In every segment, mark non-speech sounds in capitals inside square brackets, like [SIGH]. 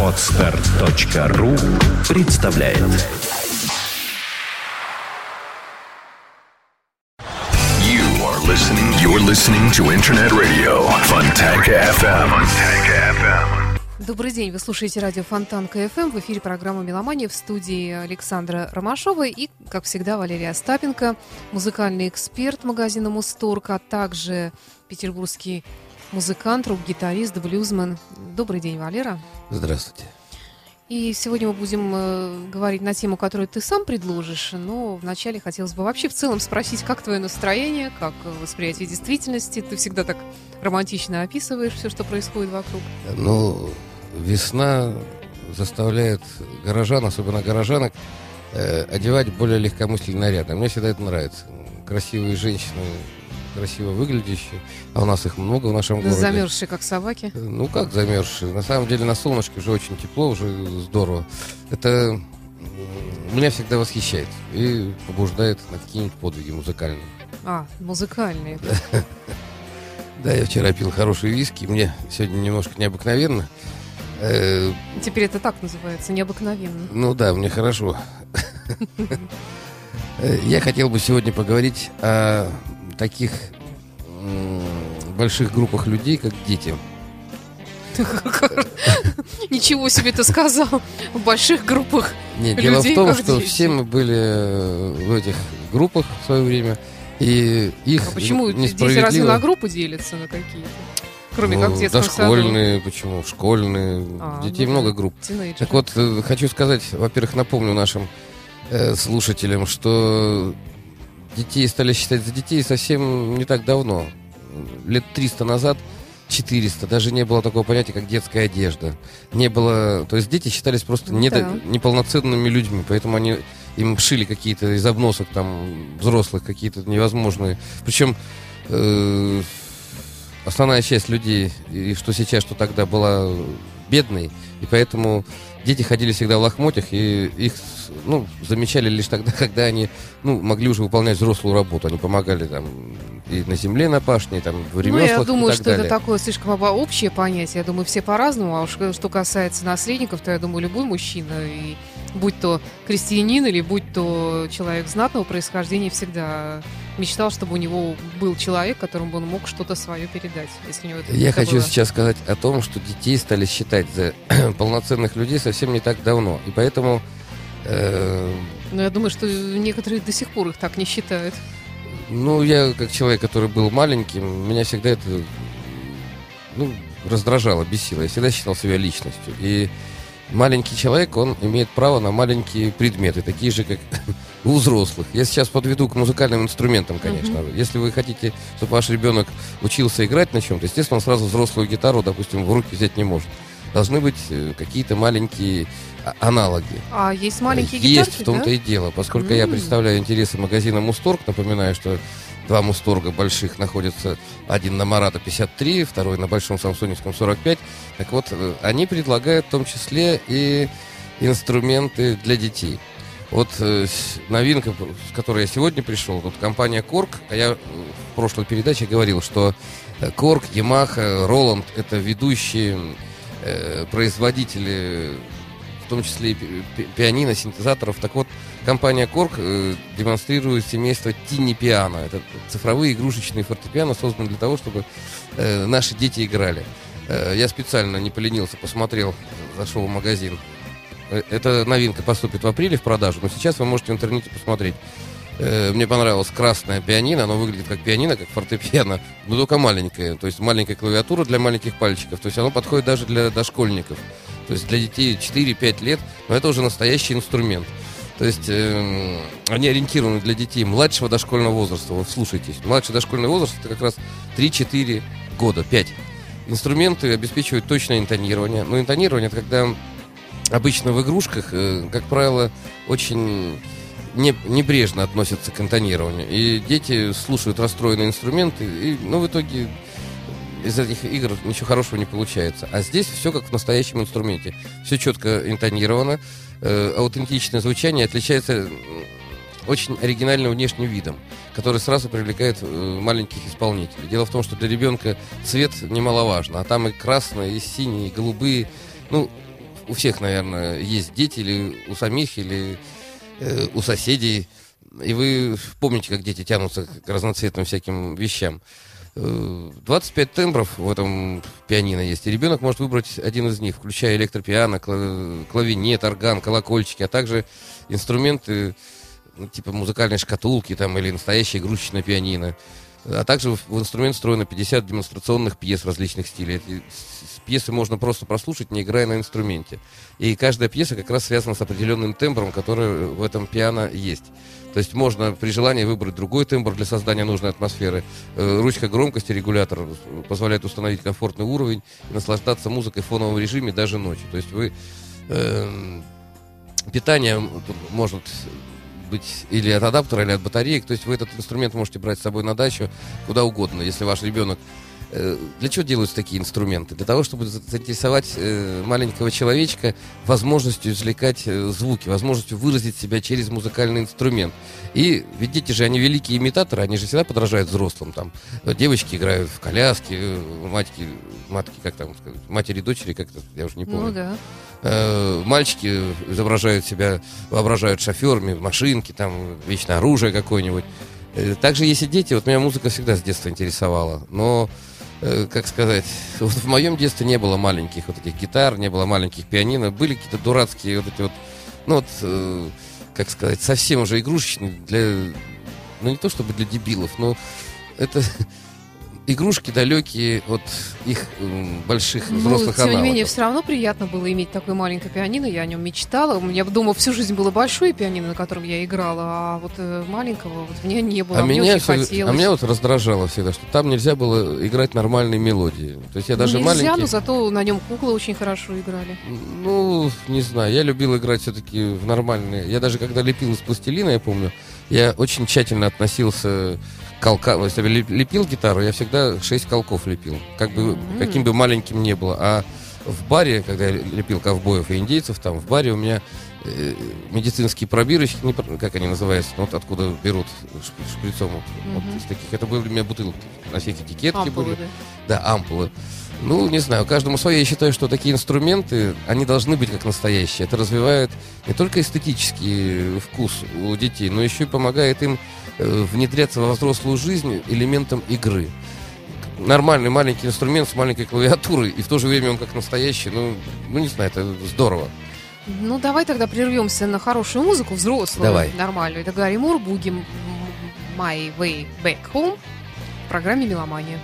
Отстар.ру представляет You are listening. You're listening to Internet Radio Fontanka FM. Fontanka FM. Добрый день, вы слушаете радио Фонтанка FM. В эфире программа «Меломания» в студии Александра Ромашова и, как всегда, Валерия Остапенко, музыкальный эксперт магазина «Музторг», а также петербургский музыкант, рок-гитарист, блюзмен. Добрый день, Валера. Здравствуйте. И сегодня мы будем э, говорить на тему, которую ты сам предложишь, но вначале хотелось бы вообще в целом спросить, как твое настроение, как восприятие действительности. Ты всегда так романтично описываешь все, что происходит вокруг. Ну, весна заставляет горожан, особенно горожанок, э, одевать более легкомысленные наряды. Мне всегда это нравится. Красивые женщины, красиво выглядящие, а у нас их много в нашем городе. Замерзшие, как собаки. Ну, как замерзшие? На самом деле на солнышке уже очень тепло, уже здорово. Это меня всегда восхищает и побуждает на какие-нибудь подвиги музыкальные. А, музыкальные. [LAUGHS] Да, я вчера пил хороший виски, мне сегодня немножко необыкновенно. Э, Теперь это так называется, необыкновенно. Ну да, мне хорошо. [LAUGHS] Э, Я хотел бы сегодня поговорить о таких больших группах людей, как дети. [LAUGHS] Ничего себе ты сказал в больших группах. Нет, дело в том, что дети. все мы были э, в этих группах в свое время, и их А почему дети разве на группы делятся на какие-то? Кроме как в Ну, детском саду. дошкольные, почему? Школьные. А, Детей ну много групп. Тинейджеры. Так вот, э, хочу сказать, во-первых, напомню нашим э, слушателям, что детей стали считать за детей совсем не так давно. Лет 300 назад, 400, даже не было такого понятия, как детская одежда. Не было... То есть дети считались просто Ну недо- да. неполноценными людьми, поэтому они им шили какие-то из обносок там взрослых, какие-то невозможные. Причем э, основная часть людей, и что сейчас, что тогда, была бедной, и поэтому дети ходили всегда в лохмотьях, и их ну, замечали лишь тогда, [LAUGHS] когда они ну, могли уже выполнять взрослую работу. Они помогали там и на земле, на пашне, и там в Ну, ремеслах я думаю, что далее. это такое слишком общее понятие. Я думаю, все по-разному. А уж что касается наследников, то я думаю, любой мужчина, и будь то крестьянин или будь то человек знатного происхождения, всегда мечтал, чтобы у него был человек, которому он мог что-то свое передать, если у него это Я хочу было. сейчас сказать о том, что детей стали считать за [CLEARS THROAT] полноценных людей совсем не так давно. И поэтому э, Но я думаю, что некоторые до сих пор их так не считают. Ну, я как человек, который был маленьким, меня всегда это ну, раздражало, бесило. Я всегда считал себя личностью. И маленький человек, он имеет право на маленькие предметы, такие же, как [LAUGHS] у взрослых. Я сейчас подведу к музыкальным инструментам, конечно. Если вы хотите, чтобы ваш ребенок учился играть на чем-то, естественно, он сразу взрослую гитару, допустим, в руки взять не может. Должны быть э, какие-то маленькие аналоги. А есть маленькие Есть гитарки, в том-то да? и дело. Поскольку я М. представляю интересы магазина Мусторг, напоминаю, что два Мусторга больших находятся, один на Марата 53, второй на Большом Самсоневском 45. Так вот, э, они предлагают в том числе и инструменты для детей. Вот э, новинка, с которой я сегодня пришел, вот компания Корг, а я э, в прошлой передаче говорил, что Корг, Ямаха, Роланд – это ведущие э, производители, в том числе и пи- пи- пианино, синтезаторов. Так вот, компания Корг э, демонстрирует семейство Тини Пиано. Это цифровые игрушечные фортепиано, созданные для того, чтобы э, наши дети играли. Э, я специально не поленился, посмотрел, зашел в магазин. Эта новинка поступит в апреле в продажу, но сейчас вы можете в интернете посмотреть. Э, Мне понравилось красное пианино, оно выглядит как пианино, как фортепиано, но только маленькое, то есть маленькая клавиатура для маленьких пальчиков, то есть оно подходит даже для дошкольников, то есть для детей 4-5 лет, но это уже настоящий инструмент. То есть эм, они ориентированы для детей младшего дошкольного возраста. Вот слушайтесь, младший дошкольный возраст это как раз 3-4 года, 5. Инструменты обеспечивают точное интонирование. Но интонирование это когда обычно в игрушках, э, как правило, очень не- небрежно относятся к интонированию. И дети слушают расстроенные инструменты, и, ну, в итоге из этих игр ничего хорошего не получается. А здесь все как в настоящем инструменте. Все четко интонировано, э, аутентичное звучание отличается очень оригинальным внешним видом, который сразу привлекает э, маленьких исполнителей. Дело в том, что для ребенка цвет немаловажно, а там и красные, и синие, и голубые. Ну, у всех, наверное, есть дети, или у самих, или э, у соседей. И вы помните, как дети тянутся к разноцветным всяким вещам. 25 э, тембров в этом пианино есть, и ребенок может выбрать один из них, включая электропиано, клавинет, орган, колокольчики, а также инструменты ну, типа музыкальной шкатулки там, или настоящее игрушечное пианино. А также в инструмент встроено 50 демонстрационных пьес различных стилей. Эти пьесы можно просто прослушать, не играя на инструменте. И каждая пьеса как раз связана с определенным тембром, который в этом пиано есть. То есть можно при желании выбрать другой тембр для создания нужной атмосферы. Э, ручка громкости, регулятор позволяет установить комфортный уровень и наслаждаться музыкой в фоновом режиме даже ночью. То есть вы э, питание может быть или от адаптера, или от батареек. То есть вы этот инструмент можете брать с собой на дачу куда угодно, если ваш ребенок для чего делаются такие инструменты? Для того, чтобы заинтересовать э, маленького человечка возможностью извлекать э, звуки, возможностью выразить себя через музыкальный инструмент. И ведь дети же, они великие имитаторы, они же всегда подражают взрослым. Там девочки играют в коляске, матки, матки, как там сказать, матери, дочери, как-то, я уже не помню. Ну да. Мальчики изображают себя, воображают шоферами, машинки, там, вечное оружие какое-нибудь. Также есть и дети, вот меня музыка всегда с детства интересовала, но Э, как сказать, вот в моем детстве не было маленьких вот этих гитар, не было маленьких пианино, были какие-то дурацкие вот эти вот, ну вот, э, как сказать, совсем уже игрушечные для, ну не то чтобы для дебилов, но это [LAUGHS] игрушки далекие от их больших ну, взрослых тем не менее, все равно приятно было иметь такое маленькое пианино. Я о нем мечтала. У меня дома всю жизнь было большое пианино, на котором я играла, а вот э, маленького вот меня не было. А, мне меня, очень хотелось. а меня вот раздражало всегда, что там нельзя было играть нормальные мелодии. То есть я даже нельзя, маленький... но зато на нем куклы очень хорошо играли. Ну, не знаю. Я любил играть все-таки в нормальные... Я даже когда лепил из пластилина, я помню, я очень тщательно относился колка, если лепил гитару, я всегда 6 колков лепил. Как бы, mm-hmm. каким бы маленьким не было. А в баре, когда я лепил ковбоев и индейцев, там в баре у меня э, медицинские пробирочки, не, как они называются, ну, вот откуда берут шприцом вот, mm-hmm. вот из таких. Это были у меня бутылки, на всех этикетки ампулы, были. Да? да, ампулы. Ну, не знаю, каждому свое. Я считаю, что такие инструменты, они должны быть как настоящие. Это развивает не только эстетический вкус у детей, но еще и помогает им Э, внедряться во взрослую жизнь элементом игры. Нормальный маленький инструмент с маленькой клавиатурой, и в то же время он как настоящий, ну, ну не знаю, это здорово. Ну, давай тогда прервемся на хорошую музыку, взрослую, давай. нормальную. Это Гарри Мур, Буги My Way Back Home в программе «Меломания».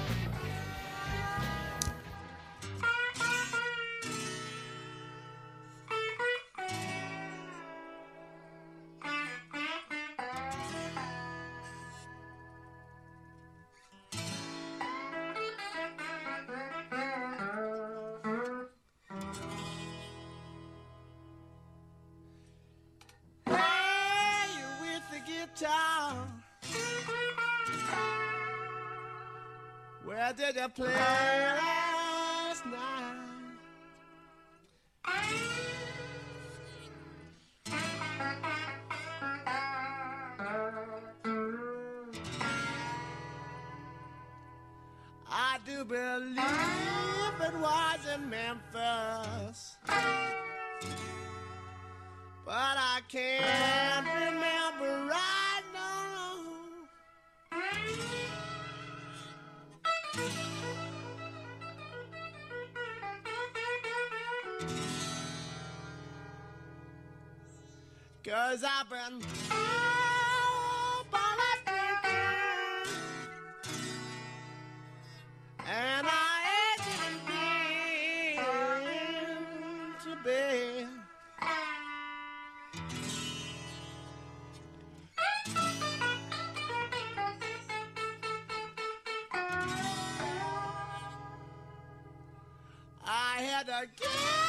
Play. And I ain't been to bed. I had a game.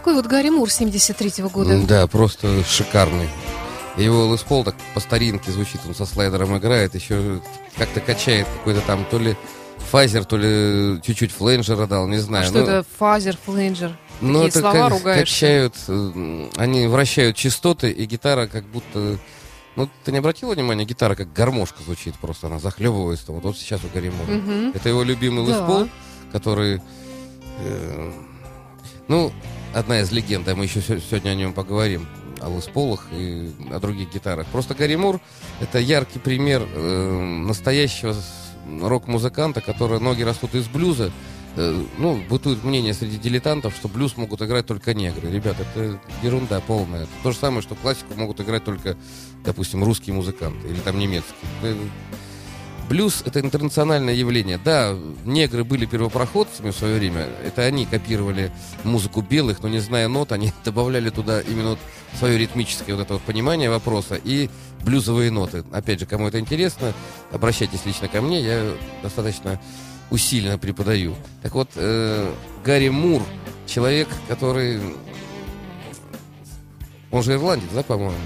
Такой вот Гэри Мур 73-го года. Да, просто шикарный. Его Les Paul так по старинке звучит, он со слайдером играет, еще как-то качает какой-то там то ли фазер, то ли чуть-чуть фленджера дал, не знаю. А что Ну, это фазер, фленджер? Ну, это слова как- качают, э, они вращают частоты, и гитара как будто... Ну, ты не обратила внимания, гитара как гармошка звучит просто, она захлебывается. Вот, вот сейчас у Гэри Мура. Мгм. Это его любимый Les Да. Paul, который... э, ну, одна из легенд, а мы еще се- сегодня о нем поговорим, о Лес Полах и о других гитарах. Просто Гарри Мур — это яркий пример э, настоящего рок-музыканта, который ноги растут из блюза. Э, ну, бытует мнение среди дилетантов, что блюз могут играть только негры. Ребят, это ерунда полная. Это то же самое, что классику могут играть только, допустим, русские музыканты или там немецкие. Блюз — это интернациональное явление. Да, негры были первопроходцами в свое время. Это они копировали музыку белых, но не зная нот, они [LAUGHS] добавляли туда именно вот свое ритмическое вот это вот понимание вопроса и блюзовые ноты. Опять же, кому это интересно, обращайтесь лично ко мне, я достаточно усиленно преподаю. Так вот, э, Гарри Мур, человек, который... Он же ирландец, да, по-моему?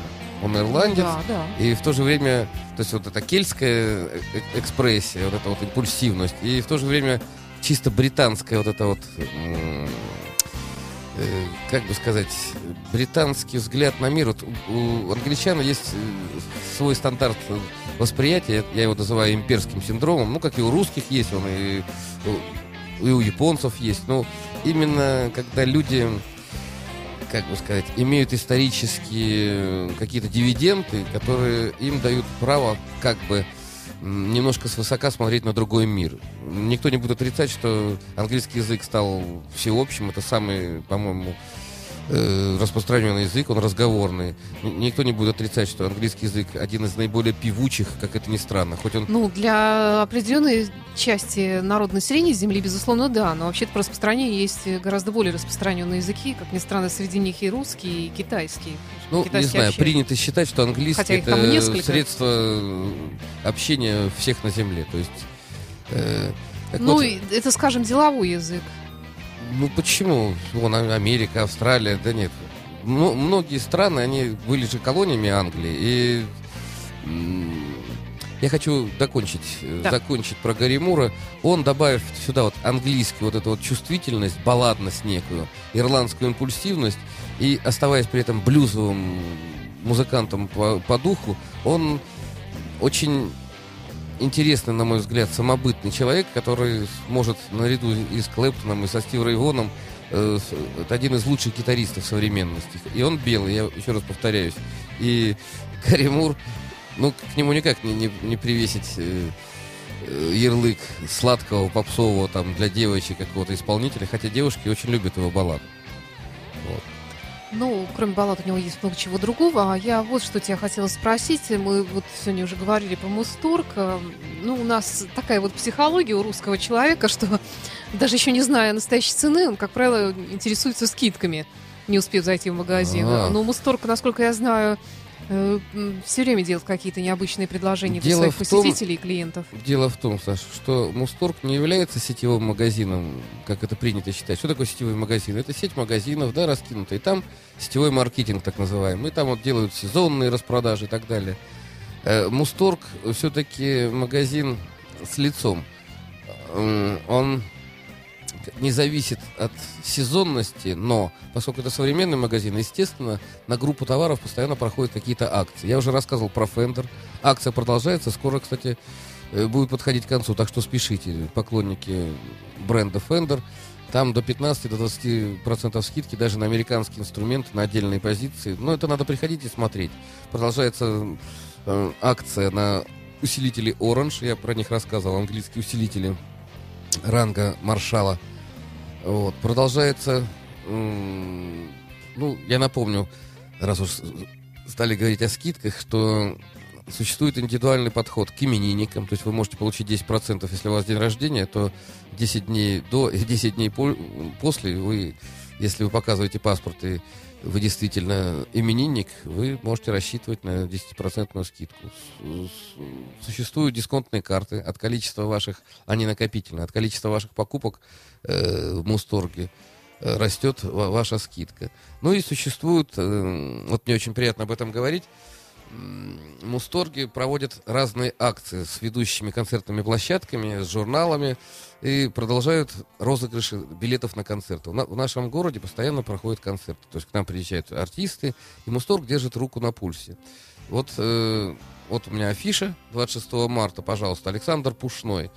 Он ирландец. Да, да. И в то же время, то есть вот эта кельтская э- э- экспрессия, вот эта вот импульсивность, и в то же время чисто британская вот эта вот э, как бы сказать, британский взгляд на мир. Вот у, у англичан есть э, свой стандарт восприятия, я его называю имперским синдромом, ну, как и у русских есть он, и, и у японцев есть. Но именно когда люди, как бы сказать, имеют исторические какие-то дивиденды, которые им дают право как бы немножко свысока смотреть на другой мир. Никто не будет отрицать, что английский язык стал всеобщим. Это самый, по-моему, э, распространенный язык, он разговорный. Никто не будет отрицать, что английский язык один из наиболее певучих, как это ни странно. Хоть он Ну, для определенной части народного населения Земли, безусловно, да. Но вообще-то по распространению есть гораздо более распространенные языки. Как ни странно, среди них и русский, и китайский. Ну, не Китайский знаю, вообще. принято считать, что английский Хотя это средство э, общения всех на Земле. То есть. э, Ну, вот, это, скажем, деловой язык. Ну почему? Вон А- Америка, Австралия, да нет. М- многие страны, они были же колониями Англии. И я хочу докончить, э, Да. закончить про Гарри Мура. Он добавив сюда вот английский, вот эту вот чувствительность, балладность некую, ирландскую импульсивность, и оставаясь при этом блюзовым музыкантом по, по духу, он очень интересный, на мой взгляд, самобытный человек, который может наряду и с Клэптоном, и со Стив Рейвоном э, это один из лучших гитаристов современности. И он белый, я еще раз повторяюсь. И [LAUGHS] Гарри Мур, ну, к нему никак не, не, не привесить э, э, ярлык сладкого, попсового там для девочек какого-то исполнителя, хотя девушки очень любят его баллады. Ну, кроме баллад, у него есть много чего другого. А я вот что тебя хотела спросить. Мы вот сегодня уже говорили про Мусторг. А, Ну, у нас такая вот психология у русского человека, что [LAUGHS] даже еще не зная настоящей цены, он, как правило, интересуется скидками, не успев зайти в магазин. А. Но Мусторг, насколько я знаю, все время делает какие-то необычные предложения для Дело своих в том- посетителей и клиентов. Дело в том, Саша, что Мусторг не является сетевым магазином, как это принято считать. Что такое сетевой магазин? Это сеть магазинов, да, раскинутая. И там сетевой маркетинг, так называемый. И там вот делают сезонные распродажи и так далее. Э, Мусторг все-таки магазин с лицом. Он не зависит от сезонности, но поскольку это современный магазин, естественно, на группу товаров постоянно проходят какие-то акции. Я уже рассказывал про Fender. Акция продолжается. Скоро, кстати, э, будет подходить к концу. Так что спешите, поклонники бренда Fender. Там до 15-20% скидки даже на американские инструменты, на отдельные позиции. Но это надо приходить и смотреть. Продолжается э, акция на усилители Orange. Я про них рассказывал. Английские усилители ранга маршала. Вот. Продолжается... ну, я напомню, раз уж стали говорить о скидках, что существует индивидуальный подход к именинникам. То есть вы можете получить 10%, если у вас день рождения, то 10 дней до [LAUGHS] и 10 дней по- после вы, если вы показываете паспорт и вы действительно именинник, вы можете рассчитывать на 10% скидку. Существуют дисконтные карты от количества ваших, они накопительные, от количества ваших покупок э, в Мусторге э, растет ва- ваша скидка. Ну и существуют, э, вот мне очень приятно об этом говорить, Мусторги проводят разные акции с ведущими концертными площадками, с журналами и продолжают розыгрыши билетов на концерты. В нашем городе постоянно проходят концерты. То есть к нам приезжают артисты, и Мусторг держит руку на пульсе. Вот, э, вот у меня афиша 26 марта, пожалуйста, Александр Пушной.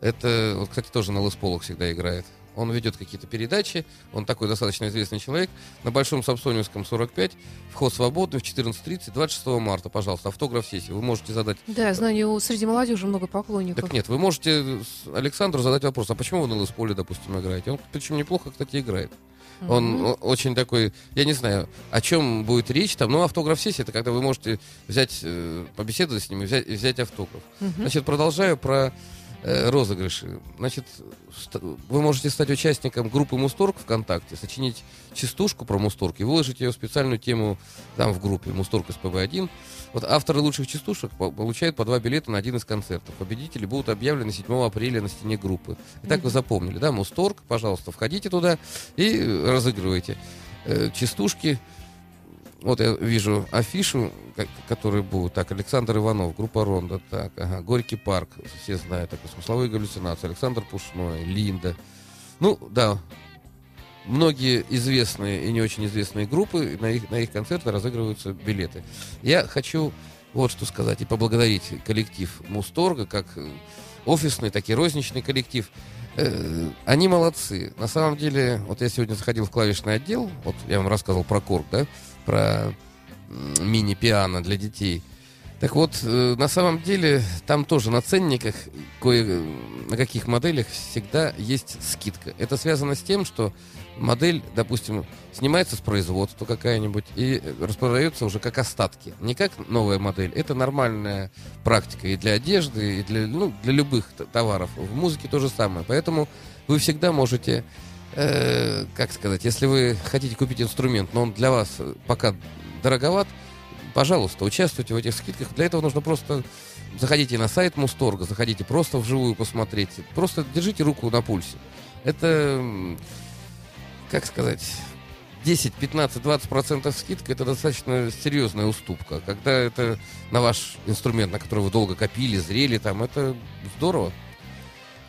Это, вот, кстати, тоже на Лесполах всегда играет. Он ведет какие-то передачи, он такой достаточно известный человек. На Большом Самсоневском 45, вход свободный в 14.30, 26 марта, пожалуйста, автограф сессии. Вы можете задать... Да, я знаю, него среди молодежи много поклонников. Так нет, вы можете Александру задать вопрос, а почему вы на Лесполе, допустим, играете? Он, причем неплохо, кстати, играет. Он о- очень такой, я не знаю, о чем будет речь там, но автограф-сессия, это когда вы можете взять, э, побеседовать с ним и взять, взять автограф. Мгм. Значит, продолжаю про розыгрыши. Значит, вы можете стать участником группы Мусторг ВКонтакте, сочинить частушку про Мусторг и выложить ее в специальную тему там в группе Мусторг СПБ-1. Вот авторы лучших частушек по- получают по два билета на один из концертов. Победители будут объявлены 7 апреля на стене группы. Итак, вы запомнили, да, Мусторг, пожалуйста, входите туда и разыгрывайте э, частушки. Вот я вижу афишу, ко- которые будут. Так, Александр Иванов, группа Ронда. Так, ага, Горький парк, все знают. Так, смысловые галлюцинации. Александр Пушной, Линда. Ну, да. многие известные и не очень известные группы, на их, на их концерты разыгрываются билеты. Я хочу вот что сказать и поблагодарить коллектив Мусторга, как э, офисный, так и розничный коллектив. Э, Они молодцы. На самом деле, вот я сегодня заходил в клавишный отдел, вот я вам рассказывал про корг, да, про мини-пиано для детей. Так вот, э, на самом деле, там тоже на ценниках, кое, на каких моделях всегда есть скидка. Это связано с тем, что модель, допустим, снимается с производства какая-нибудь и распродается уже как остатки. Не как новая модель. Это нормальная практика и для одежды, и для, ну, для любых товаров. В музыке то же самое. Поэтому вы всегда можете, э, как сказать, если вы хотите купить инструмент, но он для вас пока дороговат, пожалуйста, участвуйте в этих скидках. Для этого нужно просто заходите на сайт Мусторга, заходите просто вживую посмотреть. Просто держите руку на пульсе. Это, как сказать, 10, 15, 20 процентов скидка это достаточно серьезная уступка. Когда это на ваш инструмент, на который вы долго копили, зрели, там, это здорово.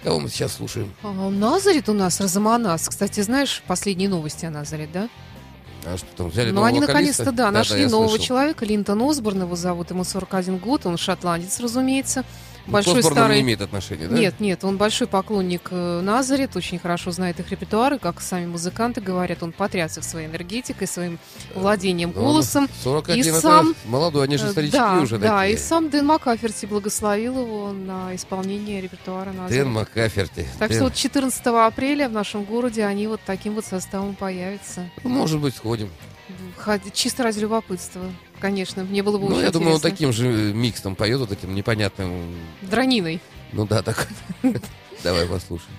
Кого мы сейчас слушаем? А, Назарит у нас, Розаманас. Кстати, знаешь последние новости о Назарит, да? А что там, взяли Ну, они наконец-то, да, нашли я нового слышал. человека. Линтон Осборн его зовут, ему 41 год, он шотландец, разумеется. Ну, Большой Осборнам старый... не имеет отношения, да? Нет, нет, он большой поклонник э, Назарит, очень хорошо знает их репертуар, и, как сами музыканты говорят, он потряс их своей энергетикой, своим владением Ну, голосом. 41 И сам- молодой, они же Э, старички да, уже да, такие. и сам Дэн Макаферти благословил его на исполнение репертуара Назарит. Дэн Маккаферти. Так Дэн. что вот 14 апреля в нашем городе они вот таким вот составом появятся. Ну, Может быть, сходим. Ходи- Чисто ради любопытства. Конечно, мне было бы Ну, очень я думаю, он таким же э, миксом поет, вот этим непонятным. Дрониной. Ну да, так. [LAUGHS] Давай послушаем.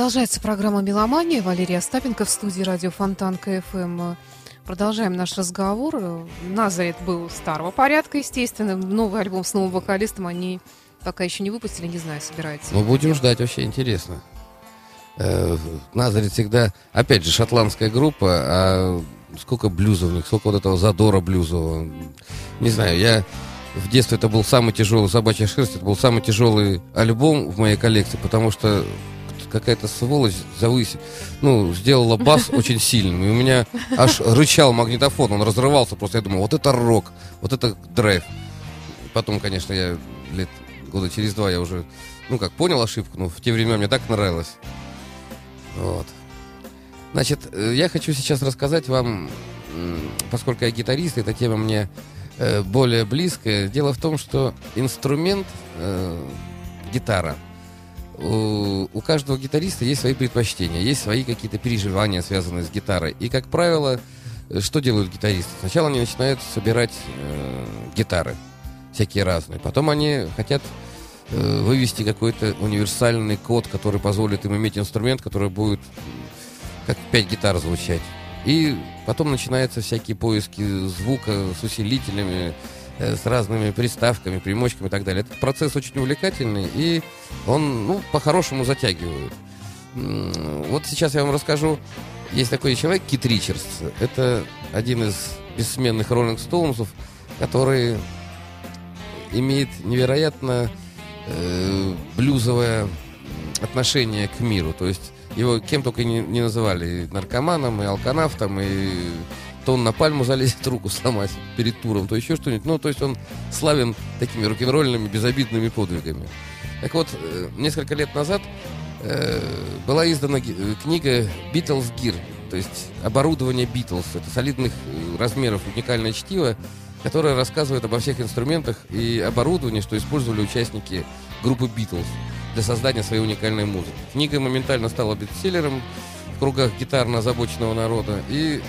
Продолжается программа «Меломания». Валерия Остапенко в студии радио Фонтан КФМ. Продолжаем наш разговор. Назарет был старого порядка, естественно. Новый альбом с новым вокалистом они пока еще не выпустили, не знаю, собираются. Ну, будем ждать, вообще интересно. Э, Назарет всегда, опять же, шотландская группа, а сколько блюза в них, сколько вот этого задора блюзового. Не знаю, я в детстве это был самый тяжелый «Собачья шерсть», это был самый тяжелый альбом в моей коллекции, потому что какая-то сволочь завысь, ну, сделала бас [LAUGHS] очень сильным, и у меня аж рычал магнитофон, он разрывался просто, я думал, вот это рок, вот это драйв. Потом, конечно, я лет года через два я уже, ну, как понял ошибку, но в те времена мне так нравилось. Вот. Значит, э, я хочу сейчас рассказать вам, поскольку я гитарист, эта тема мне э, более близкая. Дело в том, что инструмент э, гитара у, каждого гитариста есть свои предпочтения, есть свои какие-то переживания, связанные с гитарой. И, как правило, что делают гитаристы? Сначала они начинают собирать э, гитары, всякие разные. Потом они хотят э, вывести какой-то универсальный код, который позволит им иметь инструмент, который будет как пять гитар звучать. И потом начинаются всякие поиски звука с усилителями, с разными приставками, примочками и так далее. Этот процесс очень увлекательный, и он, ну, по-хорошему затягивает. Вот сейчас я вам расскажу. Есть такой человек, Кит Ричардс. Это один из бессменных Роллинг Стоунсов, который имеет невероятно э, блюзовое отношение к миру. То есть его кем только не, не называли. И наркоманом, и алканавтом, и то он на пальму залезет руку сломать перед туром, то еще что-нибудь. Ну, то есть он славен такими рок-н-ролльными, безобидными подвигами. Так вот, э, несколько лет назад э, была издана э, книга «Beatles Gear», то есть оборудование Beatles. Это солидных э, размеров уникальное чтиво, которое рассказывает обо всех инструментах и оборудовании, что использовали участники группы Beatles для создания своей уникальной музыки. Книга моментально стала бестселлером в кругах гитарно озабоченного народа, и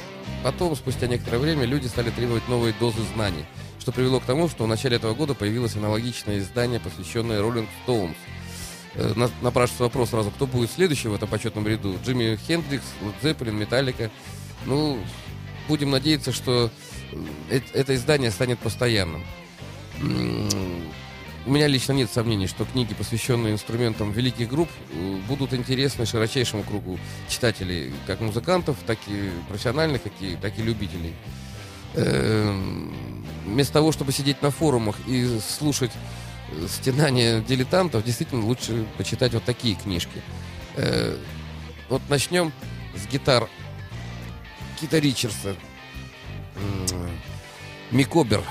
потом, спустя некоторое время, люди стали требовать новые дозы знаний, что привело к тому, что в начале этого года появилось аналогичное издание, посвященное Stones. Э, на- Напрашивается вопрос сразу, кто будет следующий в этом почетном ряду? Джимми Хендрикс, Лед Зеппелин, Металлика. Ну, будем надеяться, что э- это издание станет постоянным. У меня лично нет сомнений, что книги, посвященные инструментам великих групп, э, будут интересны широчайшему кругу читателей, как музыкантов, так и профессиональных, так и, так и любителей. Эм, Вместо того, чтобы сидеть на форумах и слушать э, стенания дилетантов, действительно лучше почитать вот такие книжки. Э, Вот начнем с гитар Кита Ричардса. Микобер,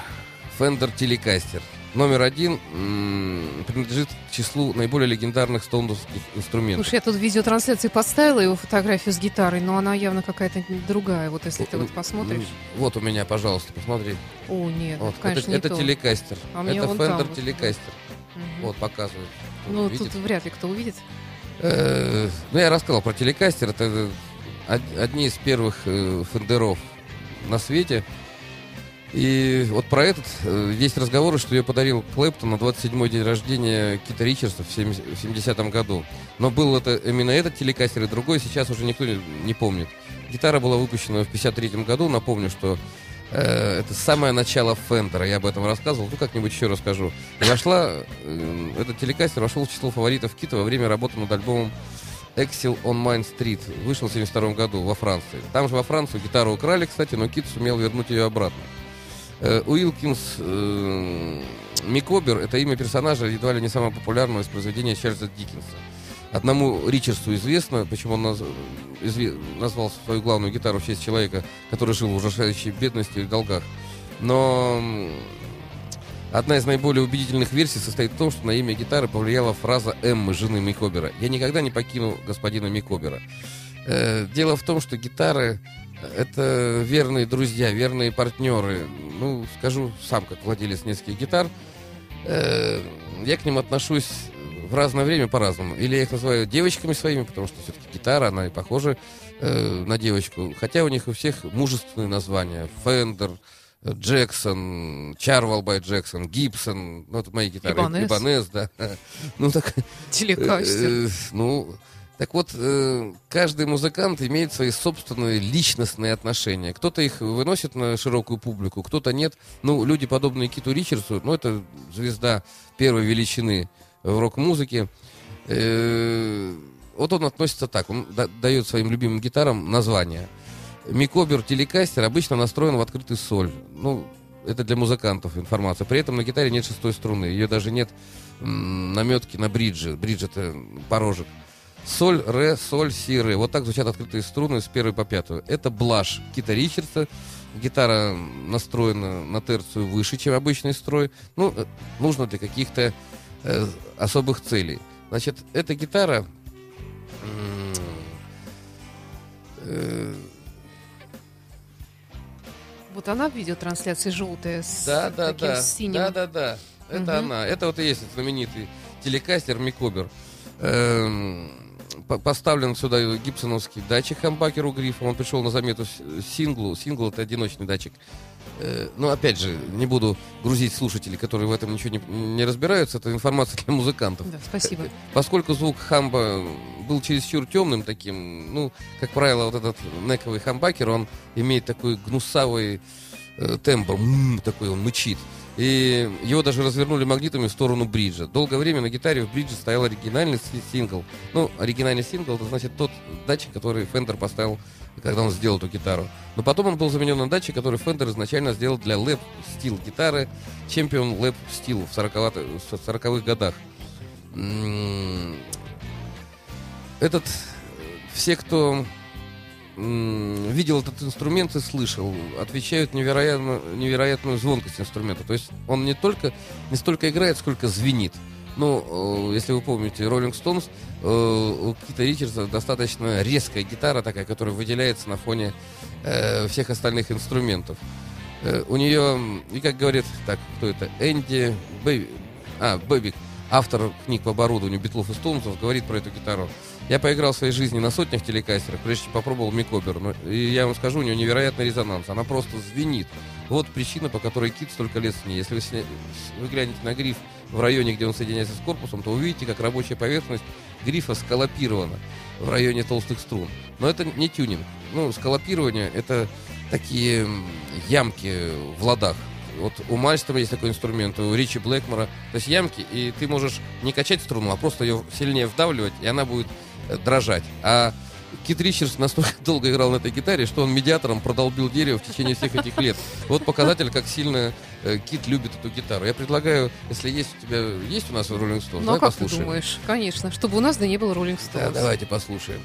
Фендер Телекастер. Номер один м, принадлежит к числу наиболее легендарных стоуновских инструментов. Слушай, я тут видеотрансляции поставила его фотографию с гитарой, но она явно какая-то другая. Вот если ты вот посмотришь. М, Вот у меня, пожалуйста, посмотри. О, нет, Вот, конечно, это это то. телекастер. А это там Fender вот. телекастер. Мгм. Вот, показывает. Ну, Видит? тут вряд ли кто увидит. Э, Ну, я рассказал про телекастер. Это од- одни из первых э, фендеров на свете. И вот про этот э, есть разговоры, что ее подарил Клэптон на 27-й день рождения Кита Ричардса в 70 в 70-м году. Но был это именно этот телекастер и другой, сейчас уже никто не, не помнит. Гитара была выпущена в 53-м году. Напомню, что э, это самое начало Фендера. Я об этом рассказывал. Ну, как-нибудь еще расскажу. И вошла, э, этот телекастер вошел в число фаворитов Кита во время работы над альбомом Exile on Main Street. Вышел в 72 году во Франции. Там же во Францию гитару украли, кстати, но Кит сумел вернуть ее обратно. Э, Уилкинс э, Микобер – это имя персонажа, едва ли не самого популярного из произведения Чарльза Диккенса. Одному Ричардсу известно, почему он наз- назвал свою главную гитару в честь человека, который жил в ужасающей бедности и долгах. Но одна из наиболее убедительных версий состоит в том, что на имя гитары повлияла фраза Эммы, жены Микобера. «Я никогда не покину господина Микобера». Э, Дело в том, что гитары — это верные друзья, верные партнеры. Ну, скажу сам, как владелец нескольких гитар, э, я к ним отношусь в разное время по-разному. Или я их называю девочками своими, потому что все-таки гитара, она и похожа э, на девочку. Хотя у них у всех мужественные названия. Fender, Jackson, Charvel by Jackson, Gibson, ну, это мои гитары. Ibanez. Ibanez, да. [LAUGHS] Ну, так... Telecaster. Э, Ну, Так вот, э, каждый музыкант имеет свои собственные личностные отношения. Кто-то их выносит на широкую публику, кто-то нет. Ну, люди, подобные Киту Ричардсу, ну, это звезда первой величины в рок-музыке. Э, вот он относится так, он да- дает своим любимым гитарам название. Микобер телекастер обычно настроен в открытый соль. Ну, это для музыкантов информация. При этом на гитаре нет шестой струны. Ее даже нет наметки на бридже. Бридж это порожек. Соль, ре, соль, си, ре. Вот так звучат открытые струны с первой по пятую. Это блаш Кита Ричардса. Гитара настроена на терцию выше, чем обычный строй. Ну, э, нужно для каких-то э, особых целей. Значит, эта гитара... э, Вот она в видеотрансляции желтая с да, да, таким да. синим. Да, да, да. Это Мгм. она. Это вот и есть знаменитый телекастер Микобер. Эм, поставлен сюда гибсоновский датчик хамбакеру грифа. Он пришел на замету синглу. Сингл это одиночный датчик. Э, ну, опять же, не буду грузить слушателей, которые в этом ничего не, не разбираются. Это информация для музыкантов. Да, спасибо. Поскольку звук хамба был чересчур темным таким, ну, как правило, вот этот нековый хамбакер, он имеет такой гнусавый э, тембр, м, такой он мычит. И его даже развернули магнитами в сторону бриджа. Долгое время на гитаре в бридже стоял оригинальный си- сингл. Ну, оригинальный сингл, это значит тот датчик, который Fender поставил, когда он сделал эту гитару. Но потом он был заменен на датчик, который Fender изначально сделал для lap steel гитары, Champion lap steel в 40-х 40-х годах. М, Этот, все, кто видел этот инструмент и слышал, отмечают невероятно, невероятную звонкость инструмента. То есть он не только не столько играет, сколько звенит. Ну, э, если вы помните, Rolling Stones, э, у Кита Ричардса достаточно резкая гитара такая, которая выделяется на фоне э, всех остальных инструментов. Э, у нее, и как говорит, так, кто это, Энди Бэби, а, Бабюк, автор книг по оборудованию Битлов и Стоунсов, говорит про эту гитару. Я поиграл в своей жизни на сотнях телекастерах, прежде чем попробовал Micawber. Но, и я вам скажу, у нее невероятный резонанс. Она просто звенит. Вот причина, по которой Кит столько лет с ней. Если вы, сня- вы глянете на гриф в районе, где он соединяется с корпусом, то увидите, как рабочая поверхность грифа скалопирована в районе толстых струн. Но это не тюнинг. Ну, скалопирование — это такие ямки в ладах. Вот у Мальстера есть такой инструмент, у Ричи Блэкмора. То есть ямки, и ты можешь не качать струну, а просто ее сильнее вдавливать, и она будет дрожать. А Кит Ричардс настолько [LAUGHS] долго играл на этой гитаре, что он медиатором продолбил дерево в течение всех этих лет. Вот показатель, как сильно э, Кит любит эту гитару. Я предлагаю, если есть у тебя, есть у нас Rolling Stones, Ну, а давай как ты послушаем. думаешь? Конечно. Чтобы у нас да не было Rolling Да, Stones. давайте послушаем.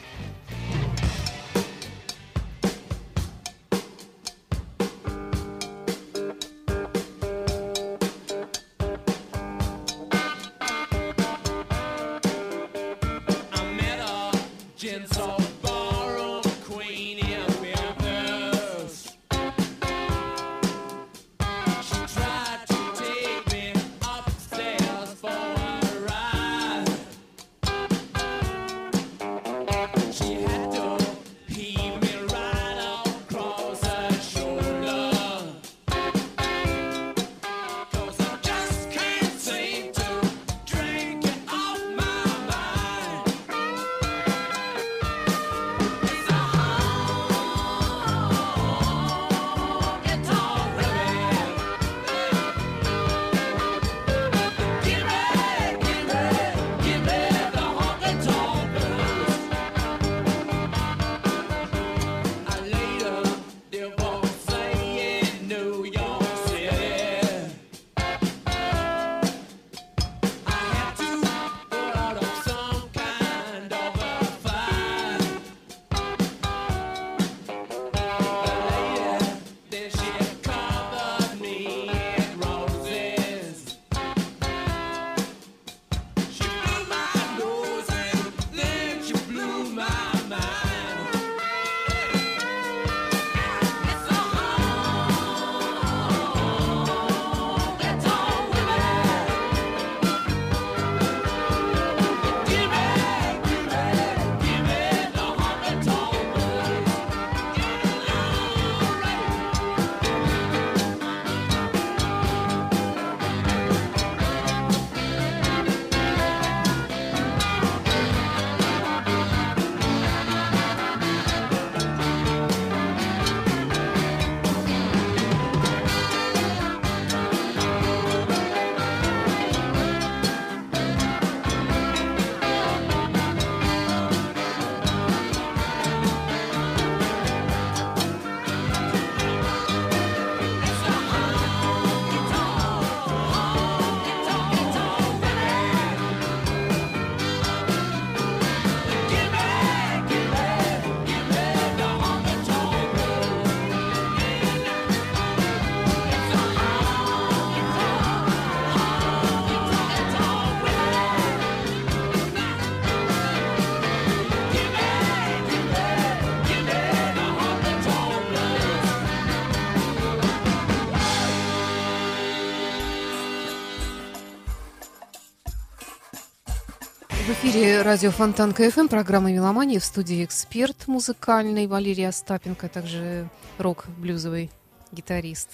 Радио Фонтанка FM, программа «Меломания». В студии эксперт музыкальный Валерий Остапенко, а также рок-блюзовый гитарист.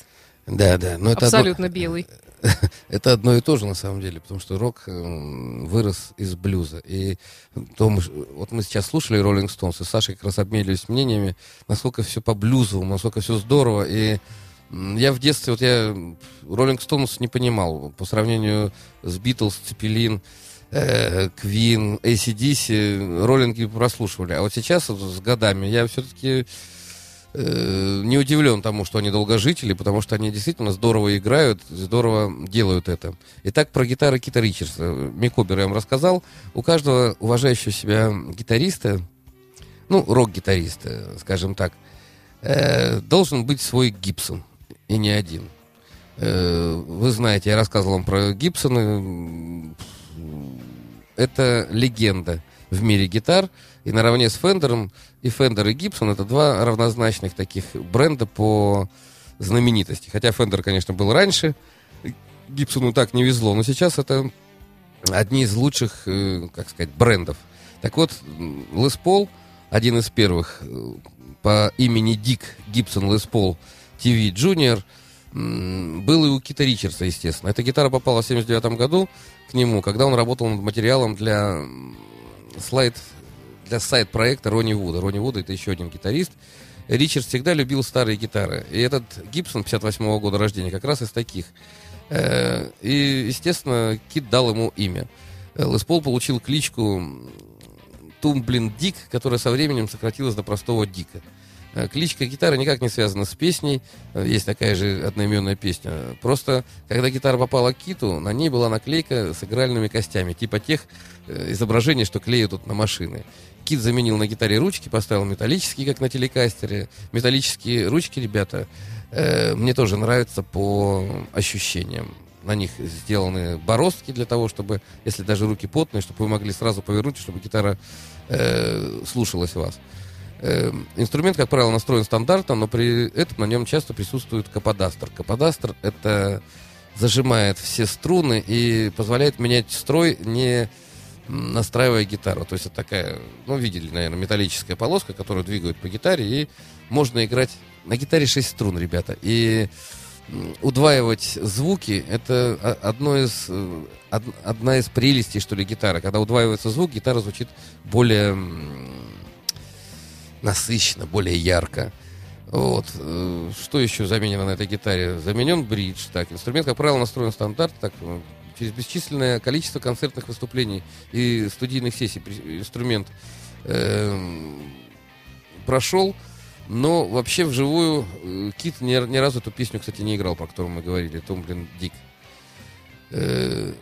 Да, да. Но это одно- Абсолютно белый. [LAUGHS] Это одно и то же на самом деле, потому что рок м, вырос из блюза. И то мы вот мы сейчас слушали Rolling Stones, и с Сашей как раз обменивались мнениями, насколько все по блюзовому, насколько все здорово. И я в детстве, вот я Rolling Stones не понимал по сравнению с Битлз, Цепелин, Квин, ACDC, роллинги прослушивали. А вот сейчас вот с годами я все-таки э, не удивлен тому, что они долгожители, потому что они действительно здорово играют, здорово делают это. Итак, про гитары Кита Ричардса. Мик Обер я вам рассказал. У каждого уважающего себя гитариста, ну, рок-гитариста, скажем так, э, должен быть свой Гибсон, и не один. Э, Вы знаете, я рассказывал вам про Гибсона. Это легенда в мире гитар. И наравне с Фендером и Fender и Гибсон это два равнозначных таких бренда по знаменитости. Хотя Fender, конечно, был раньше, Гибсону так не везло, но сейчас это одни из лучших, э, как сказать, брендов. Так вот, Les Paul, один из первых, э, по имени Дик Gibson Les Paul TV Junior, был и у Кита Ричардса, естественно. Эта гитара попала в 79 году к нему, когда он работал над материалом для слайд, для сайд-проекта Ронни Вуда. Ронни Вуда это еще один гитарист. Ричард всегда любил старые гитары. И этот Гибсон 58 года рождения как раз из таких. Э, И, естественно, Кит дал ему имя. Э, Les Paul получил кличку Тумблин Дик, которая со временем сократилась до простого Дика. Э, Кличка гитары никак не связана с песней. Э, Есть такая же одноименная песня. Просто, когда гитара попала к Киту, на ней была наклейка с игральными костями, типа тех э, изображений, что клеят тут на машины. Кит заменил на гитаре ручки, поставил металлические, как на телекастере. Металлические ручки, ребята, мне тоже нравятся по ощущениям. На них сделаны бороздки для того, чтобы, если даже руки потные, чтобы вы могли сразу повернуть, чтобы гитара э, слушалась вас. Э, инструмент, как правило, настроен стандартно, но при этом на нем часто присутствует каподастер. Каподастер — это зажимает все струны и позволяет менять строй, не настраивая гитару. То есть это такая, ну, видели, наверное, металлическая полоска, которую двигают по гитаре, и можно играть на гитаре 6 струн, ребята. И удваивать звуки это одно из, э, од- одна из прелестей, что ли, гитары. Когда удваивается звук, гитара звучит более насыщенно, более ярко. Вот. Э, Что еще заменено на этой гитаре? Заменен бридж. Так, инструмент, как правило, настроен стандарт. Так, э, через бесчисленное количество концертных выступлений и студийных сессий инструмент эм, прошел. Но вообще вживую э, Кит ни, ни разу эту песню, кстати, не играл, про которую мы говорили. Тумблин Дик. Э,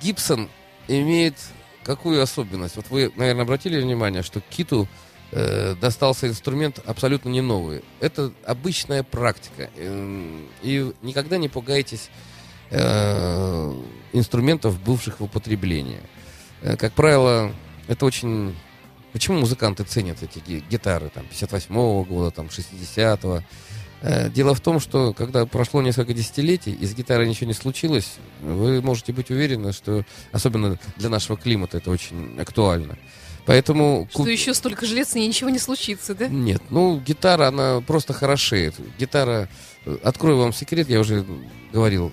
Гибсон имеет какую особенность? Вот вы, наверное, обратили внимание, что Киту э, достался инструмент абсолютно не новый. Это обычная практика. Эм, И никогда не пугайтесь э, инструментов, бывших в употреблении. Э, Как правило, это очень... Почему музыканты ценят эти ги- гитары, там, 58-го года, там, 60-го? Э, Дело в том, что когда прошло несколько десятилетий, и с гитарой ничего не случилось, вы можете быть уверены, что, особенно для нашего климата, это очень актуально. Поэтому... Что еще столько же лет с ней ничего не случится, да? нет, ну, гитара, она просто хорошеет. Гитара, э, открою вам секрет, я уже говорил,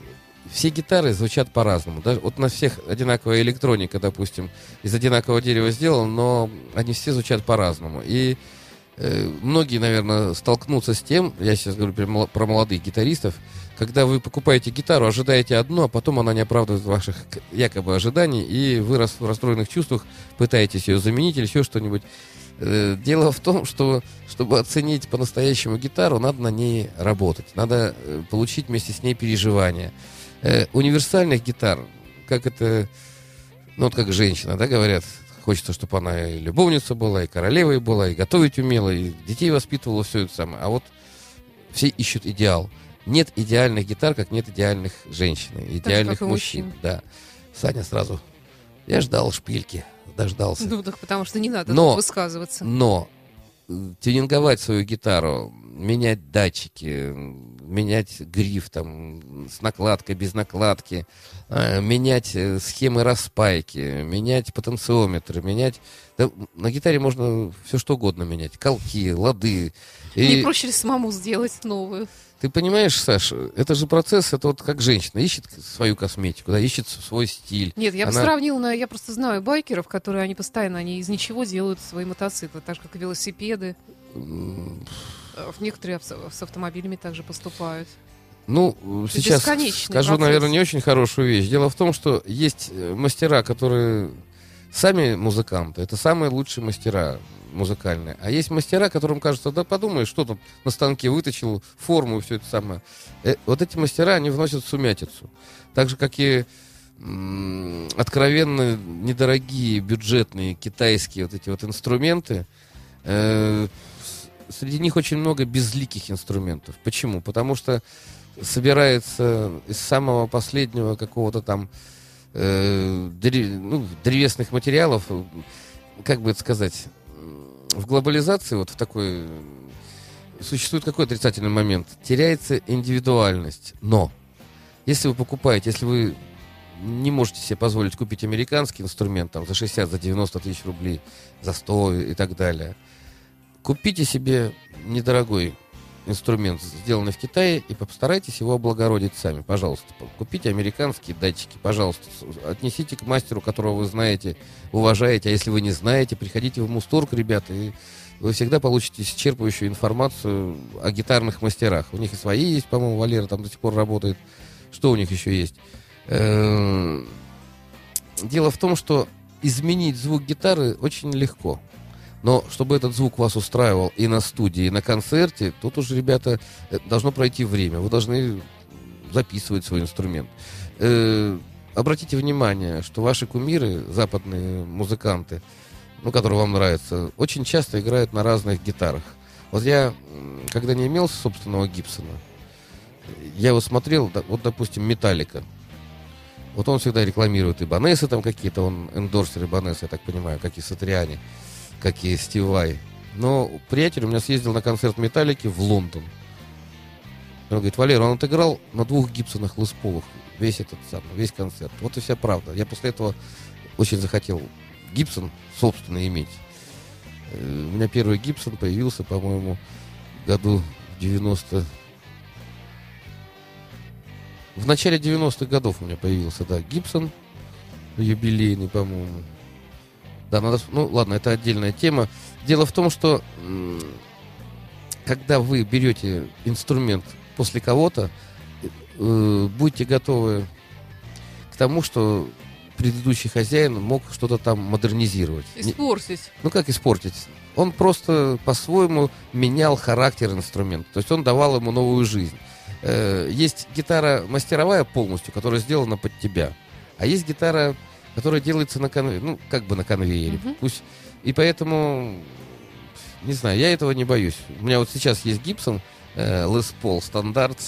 все гитары звучат по-разному. Даже, вот на всех одинаковая электроника, допустим, из одинакового дерева сделана, но они все звучат по-разному. И многие, наверное, столкнутся с тем, я сейчас говорю про мол- про молодых гитаристов, когда вы покупаете гитару, ожидаете одно, а потом она не оправдывает ваших якобы ожиданий, и вы в расстроенных чувствах пытаетесь ее заменить или еще что-нибудь. Э, Дело в том, что чтобы оценить по-настоящему гитару, надо на ней работать. Надо э, получить вместе с ней переживания. Э, Универсальных гитар, как это, ну вот как женщина, да, говорят, хочется, чтобы она и любовница была, и королевой была, и готовить умела, и детей воспитывала, все это самое. А вот все ищут идеал. Нет идеальных гитар, как нет идеальных женщин, идеальных мужчин. мужчин. Да. Саня сразу. Я ждал шпильки, дождался. Ну, так потому что не надо Но- высказываться. Но э, тюнинговать свою гитару менять датчики, менять гриф там с накладкой, без накладки, э, менять э, схемы распайки, менять потенциометры, менять... Да, на гитаре можно все что угодно менять. Колки, лады. И Не проще ли самому сделать новую? Ты понимаешь, Саша, это же процесс, это вот как женщина ищет свою косметику, да, ищет свой стиль. Нет, я бы Она- сравнила, на, я просто знаю байкеров, которые они постоянно, они из ничего делают свои мотоциклы, так же, как и велосипеды. Э, В некоторые с автомобилями также поступают. Ну, сейчас скажу, процесс. наверное, не очень хорошую вещь. Дело в том, что есть э, мастера, которые сами музыканты, это самые лучшие мастера музыкальные. А есть мастера, которым кажется, да подумай, что там на станке выточил форму и все это самое. Э, вот эти мастера, они вносят сумятицу. Так же, как и откровенно недорогие, бюджетные, китайские вот эти вот инструменты, э, среди них очень много безликих инструментов. Почему? Потому что собирается из самого последнего какого-то там э, дре- ну, древесных материалов, как бы это сказать, в глобализации, вот в такой, существует какой отрицательный момент? Теряется индивидуальность. Но, если вы покупаете, если вы не можете себе позволить купить американский инструмент там, за 60, за 90 тысяч рублей, за 100 и так далее, купите себе недорогой инструмент, сделанный в Китае, и постарайтесь его облагородить сами, пожалуйста. Купите американские датчики, пожалуйста. Отнесите к мастеру, которого вы знаете, уважаете. А если вы не знаете, приходите в Мусторг, ребята, и вы всегда получите исчерпывающую информацию о гитарных мастерах. У них и свои есть, по-моему, Валера там до сих пор работает. Что у них еще есть? Эм, Дело в том, что изменить звук гитары очень легко. Но чтобы этот звук вас устраивал и на студии, и на концерте, тут уже, ребята, э, должно пройти время. Вы должны записывать свой инструмент. Э, Обратите внимание, что ваши кумиры, западные музыканты, ну, которые вам нравятся, очень часто играют на разных гитарах. Вот я, когда не имел собственного Гибсона, я его смотрел, вот, допустим, Металлика. Вот он всегда рекламирует и Банесы там какие-то, он эндорсер Банесы, я так понимаю, как и Сатриани, как и Стив Вай. Но приятель у меня съездил на концерт Металлики в Лондон. Он говорит, Валер, он отыграл на двух Гибсонах Лесполах весь этот самый, весь концерт. Вот и вся правда. Я после этого очень захотел Гибсон собственно иметь. Э, У меня первый Гибсон появился, по-моему, году в 90... В начале 90-х годов у меня появился, да, Гибсон, юбилейный, по-моему. Да, надо... Ну, ладно, это отдельная тема. Дело в том, что когда вы берете инструмент после кого-то, э, будьте готовы к тому, что предыдущий хозяин мог что-то там модернизировать. Не- Испортить. ну как испортить? Он просто по-своему менял характер инструмента. То есть он давал ему новую жизнь. Э, Есть гитара мастеровая полностью, которая сделана под тебя. А есть гитара, которая делается на конвейере. Ну, как бы на конвейере. Мгм. Пусть. И поэтому, не знаю, я этого не боюсь. У меня вот сейчас есть Гибсон, Les Paul, стандарт,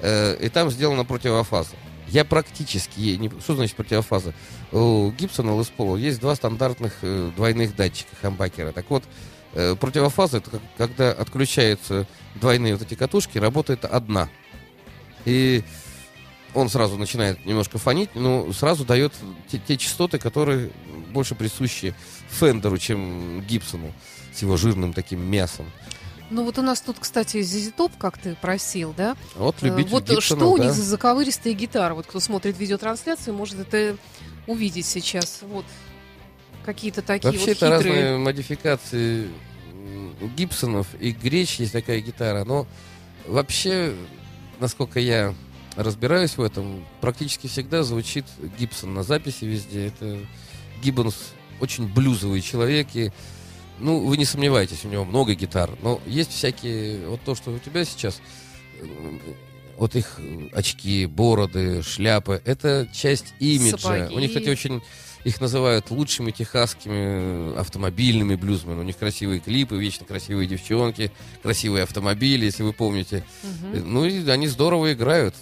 э, и там сделана противофаза. Я практически, не, что значит противофаза? У Гибсона Les Paul есть два стандартных э, двойных датчика хамбакера. Так вот, э, противофаза это как- когда отключаются двойные вот эти катушки, работает одна. И он сразу начинает немножко фонить, но сразу дает те, те частоты, которые больше присущи Фендеру, чем Гибсону с его жирным таким мясом. Ну вот у нас тут, кстати, Top, как ты просил, да? Вот Э, любитель Вот Гибсонов, что у да. них за заковыристые гитары? Вот кто смотрит видеотрансляцию, может это увидеть сейчас. Вот какие-то такие Вообще вот это хитрые. разные модификации Гибсонов и Греч есть такая гитара, но вообще, насколько я разбираюсь в этом, практически всегда звучит Гибсон на записи везде. Это Гиббонс очень блюзовый человек и ну, вы не сомневайтесь, у него много гитар, но есть всякие, вот то, что у тебя сейчас, э, вот их очки, бороды, шляпы, это часть имиджа. Сапоги. У них, кстати, очень их называют лучшими техасскими автомобильными блюзменами. У них красивые клипы, вечно красивые девчонки, красивые автомобили, если вы помните. Э, Ну и они здорово играют.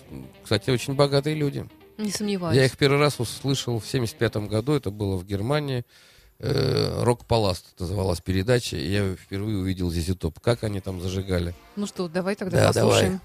Кстати, очень богатые люди. Не сомневаюсь. Я их первый раз услышал в 75 году, это было в Германии. э, «Рок-паласт» называлась передача, и я впервые увидел Зизи Топ. Как они там зажигали. Ну что, давай тогда Да, послушаем. What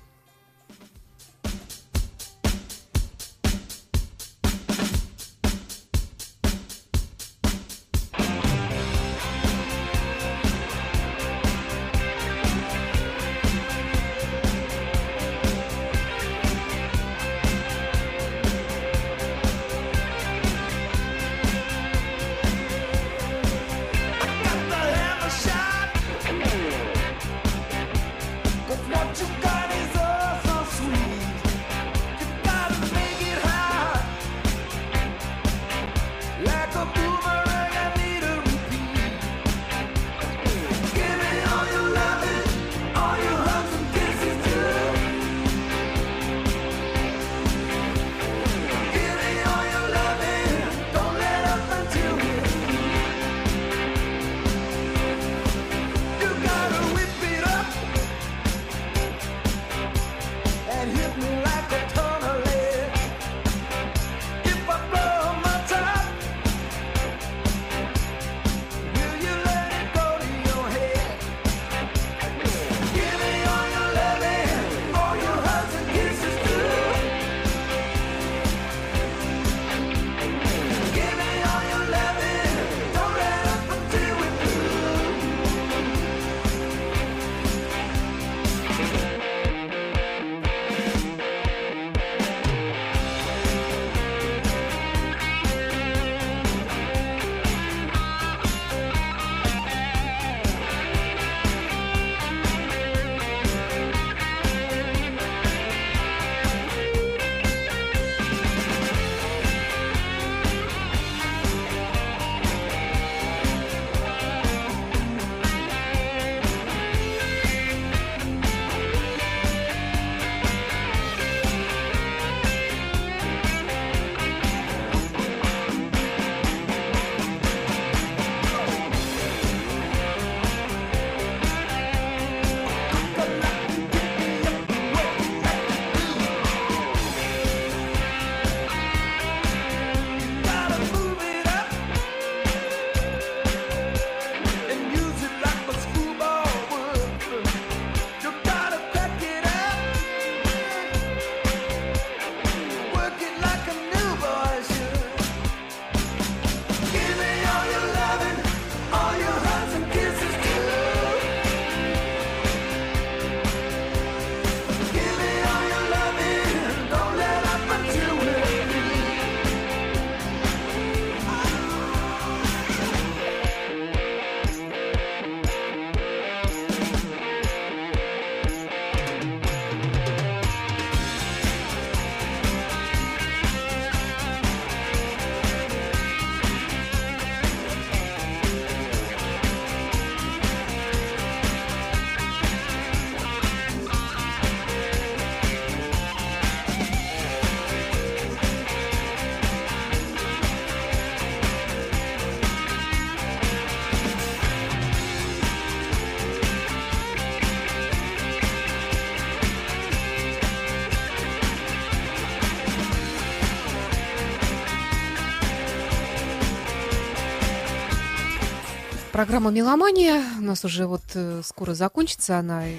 Программа «Меломания» у нас уже вот э, скоро закончится она. И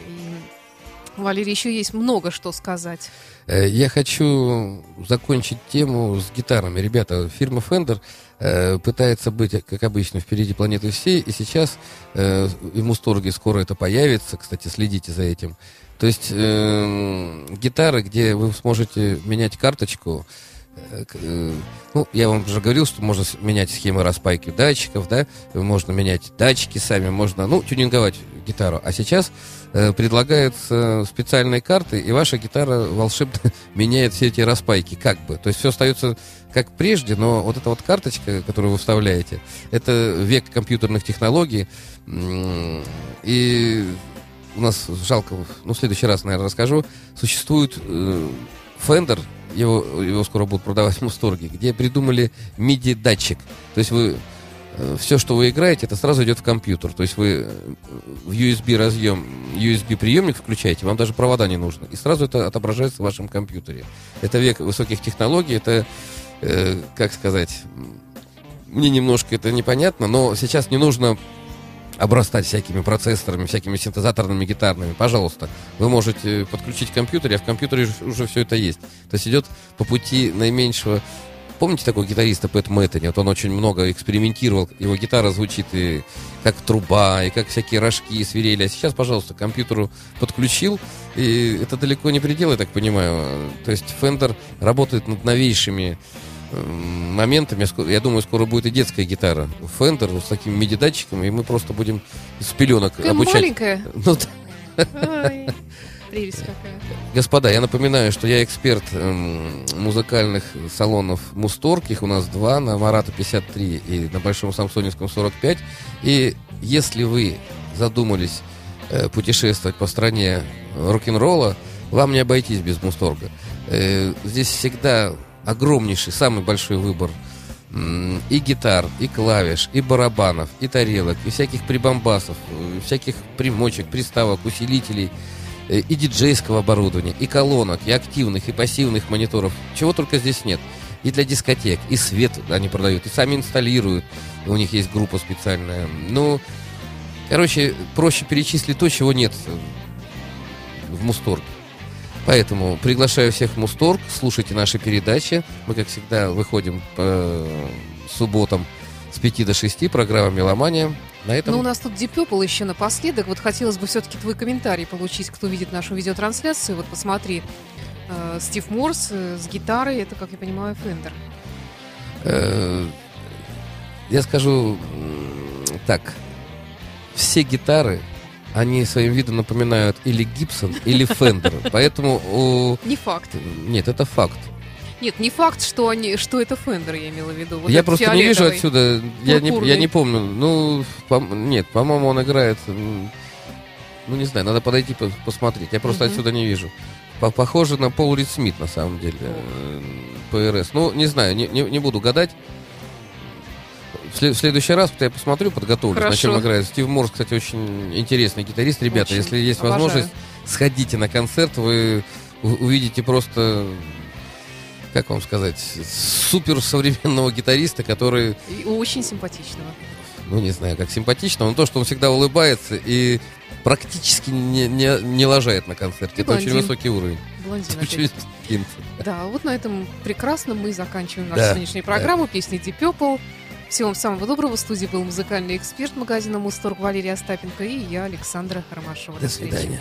Валерий, еще есть много что сказать. Э, Я хочу закончить тему с гитарами. Ребята, фирма Fender э, пытается быть, как обычно, впереди планеты всей, и сейчас э, в Мусторге скоро это появится, кстати, следите за этим. То есть э, гитары, где вы сможете менять карточку, ну, я вам уже говорил, что можно менять схемы распайки датчиков, да, можно менять датчики сами, можно, ну, тюнинговать гитару. А сейчас э, предлагаются специальные карты, и ваша гитара волшебно [LAUGHS] меняет все эти распайки, как бы. То есть все остается как прежде, но вот эта вот карточка, которую вы вставляете, это век компьютерных технологий, и у нас жалко, ну, в следующий раз, наверное, расскажу, существует э, Fender, его, его скоро будут продавать в Мусторге, где придумали MIDI-датчик. То есть вы все, что вы играете, это сразу идет в компьютер. То есть вы э, в USB разъем, USB приемник включаете, вам даже провода не нужно. И сразу это отображается в вашем компьютере. Это век высоких технологий, это, э, как сказать, мне немножко это непонятно, но сейчас не нужно обрастать всякими процессорами, всякими синтезаторными гитарными. Пожалуйста, вы можете подключить компьютер, а в компьютере уже все это есть. То есть идет по пути наименьшего... Помните такого гитариста Пэт Мэттани? Вот он очень много экспериментировал. Его гитара звучит и как труба, и как всякие рожки, и свирели. А сейчас, пожалуйста, компьютеру подключил. И это далеко не предел, я так понимаю. То есть Fender работает над новейшими моментами. Я думаю, скоро будет и детская гитара. Fender с таким MIDI-датчиком, и мы просто будем с пеленок Такая обучать. маленькая. [LAUGHS] Ну. Ай, Прелесть какая. Господа, я напоминаю, что я эксперт эм, музыкальных салонов Мусторг. Их у нас два, на Марата 53 и на Большом Самсоневском 45. И если вы задумались э, путешествовать по стране рок-н-ролла, вам не обойтись без Мусторга. Э, здесь всегда огромнейший, самый большой выбор и гитар, и клавиш, и барабанов, и тарелок, и всяких прибамбасов, э, всяких примочек, приставок, усилителей, э, и диджейского оборудования, и колонок, и активных, и пассивных мониторов. Чего только здесь нет. И для дискотек, и свет они продают, и сами инсталируют. У них есть группа специальная. Ну, короче, проще перечислить то, чего нет в Мусторге. Поэтому приглашаю всех в Мусторг, слушайте наши передачи. Мы, как всегда, выходим по субботам с 5 до 6, программа «Меломания». На этом... Ну, у нас тут Purple еще напоследок. Вот хотелось бы все-таки твой комментарий получить, кто видит нашу видеотрансляцию. Вот посмотри, э, Стив Морс э, с гитарой, это, как я понимаю, Fender. Э, Я скажу так. Все гитары, они своим видом напоминают или Гибсон, или Fender. Поэтому. Не факт. Нет, это факт. Нет, не факт, что, они, что это Фендер, я имела в виду. Вот я просто не вижу отсюда. Я не, я не помню. Ну, по- нет, по-моему, он играет. Ну, не знаю, надо подойти по- посмотреть. Я просто Мгм. отсюда не вижу. По- Похоже на Пол Рид Смит, на самом деле. э, ПРС. Ну, не знаю, не, не- не буду гадать. В, след- в следующий раз я посмотрю, подготовлюсь, на чем Хорошо. играет. Стив Морс, кстати, очень интересный гитарист. Ребята, Очень. если есть Обожаю. возможность, сходите на концерт, вы увидите просто, как вам сказать, супер современного гитариста, который, И очень симпатичного. ну не знаю, как симпатично, но то, что он всегда улыбается и практически не, не, не лажает на концерте. И Это очень блондин. высокий уровень. Блондин [LAUGHS] Очень. Да, вот на этом прекрасно мы заканчиваем нашу Да, сегодняшнюю программу. Песни Deep Purple. Всего вам самого доброго. В студии был музыкальный эксперт магазина Мусторг Валерия Остапенко и я, Александра Ромашова. До встречи. свидания.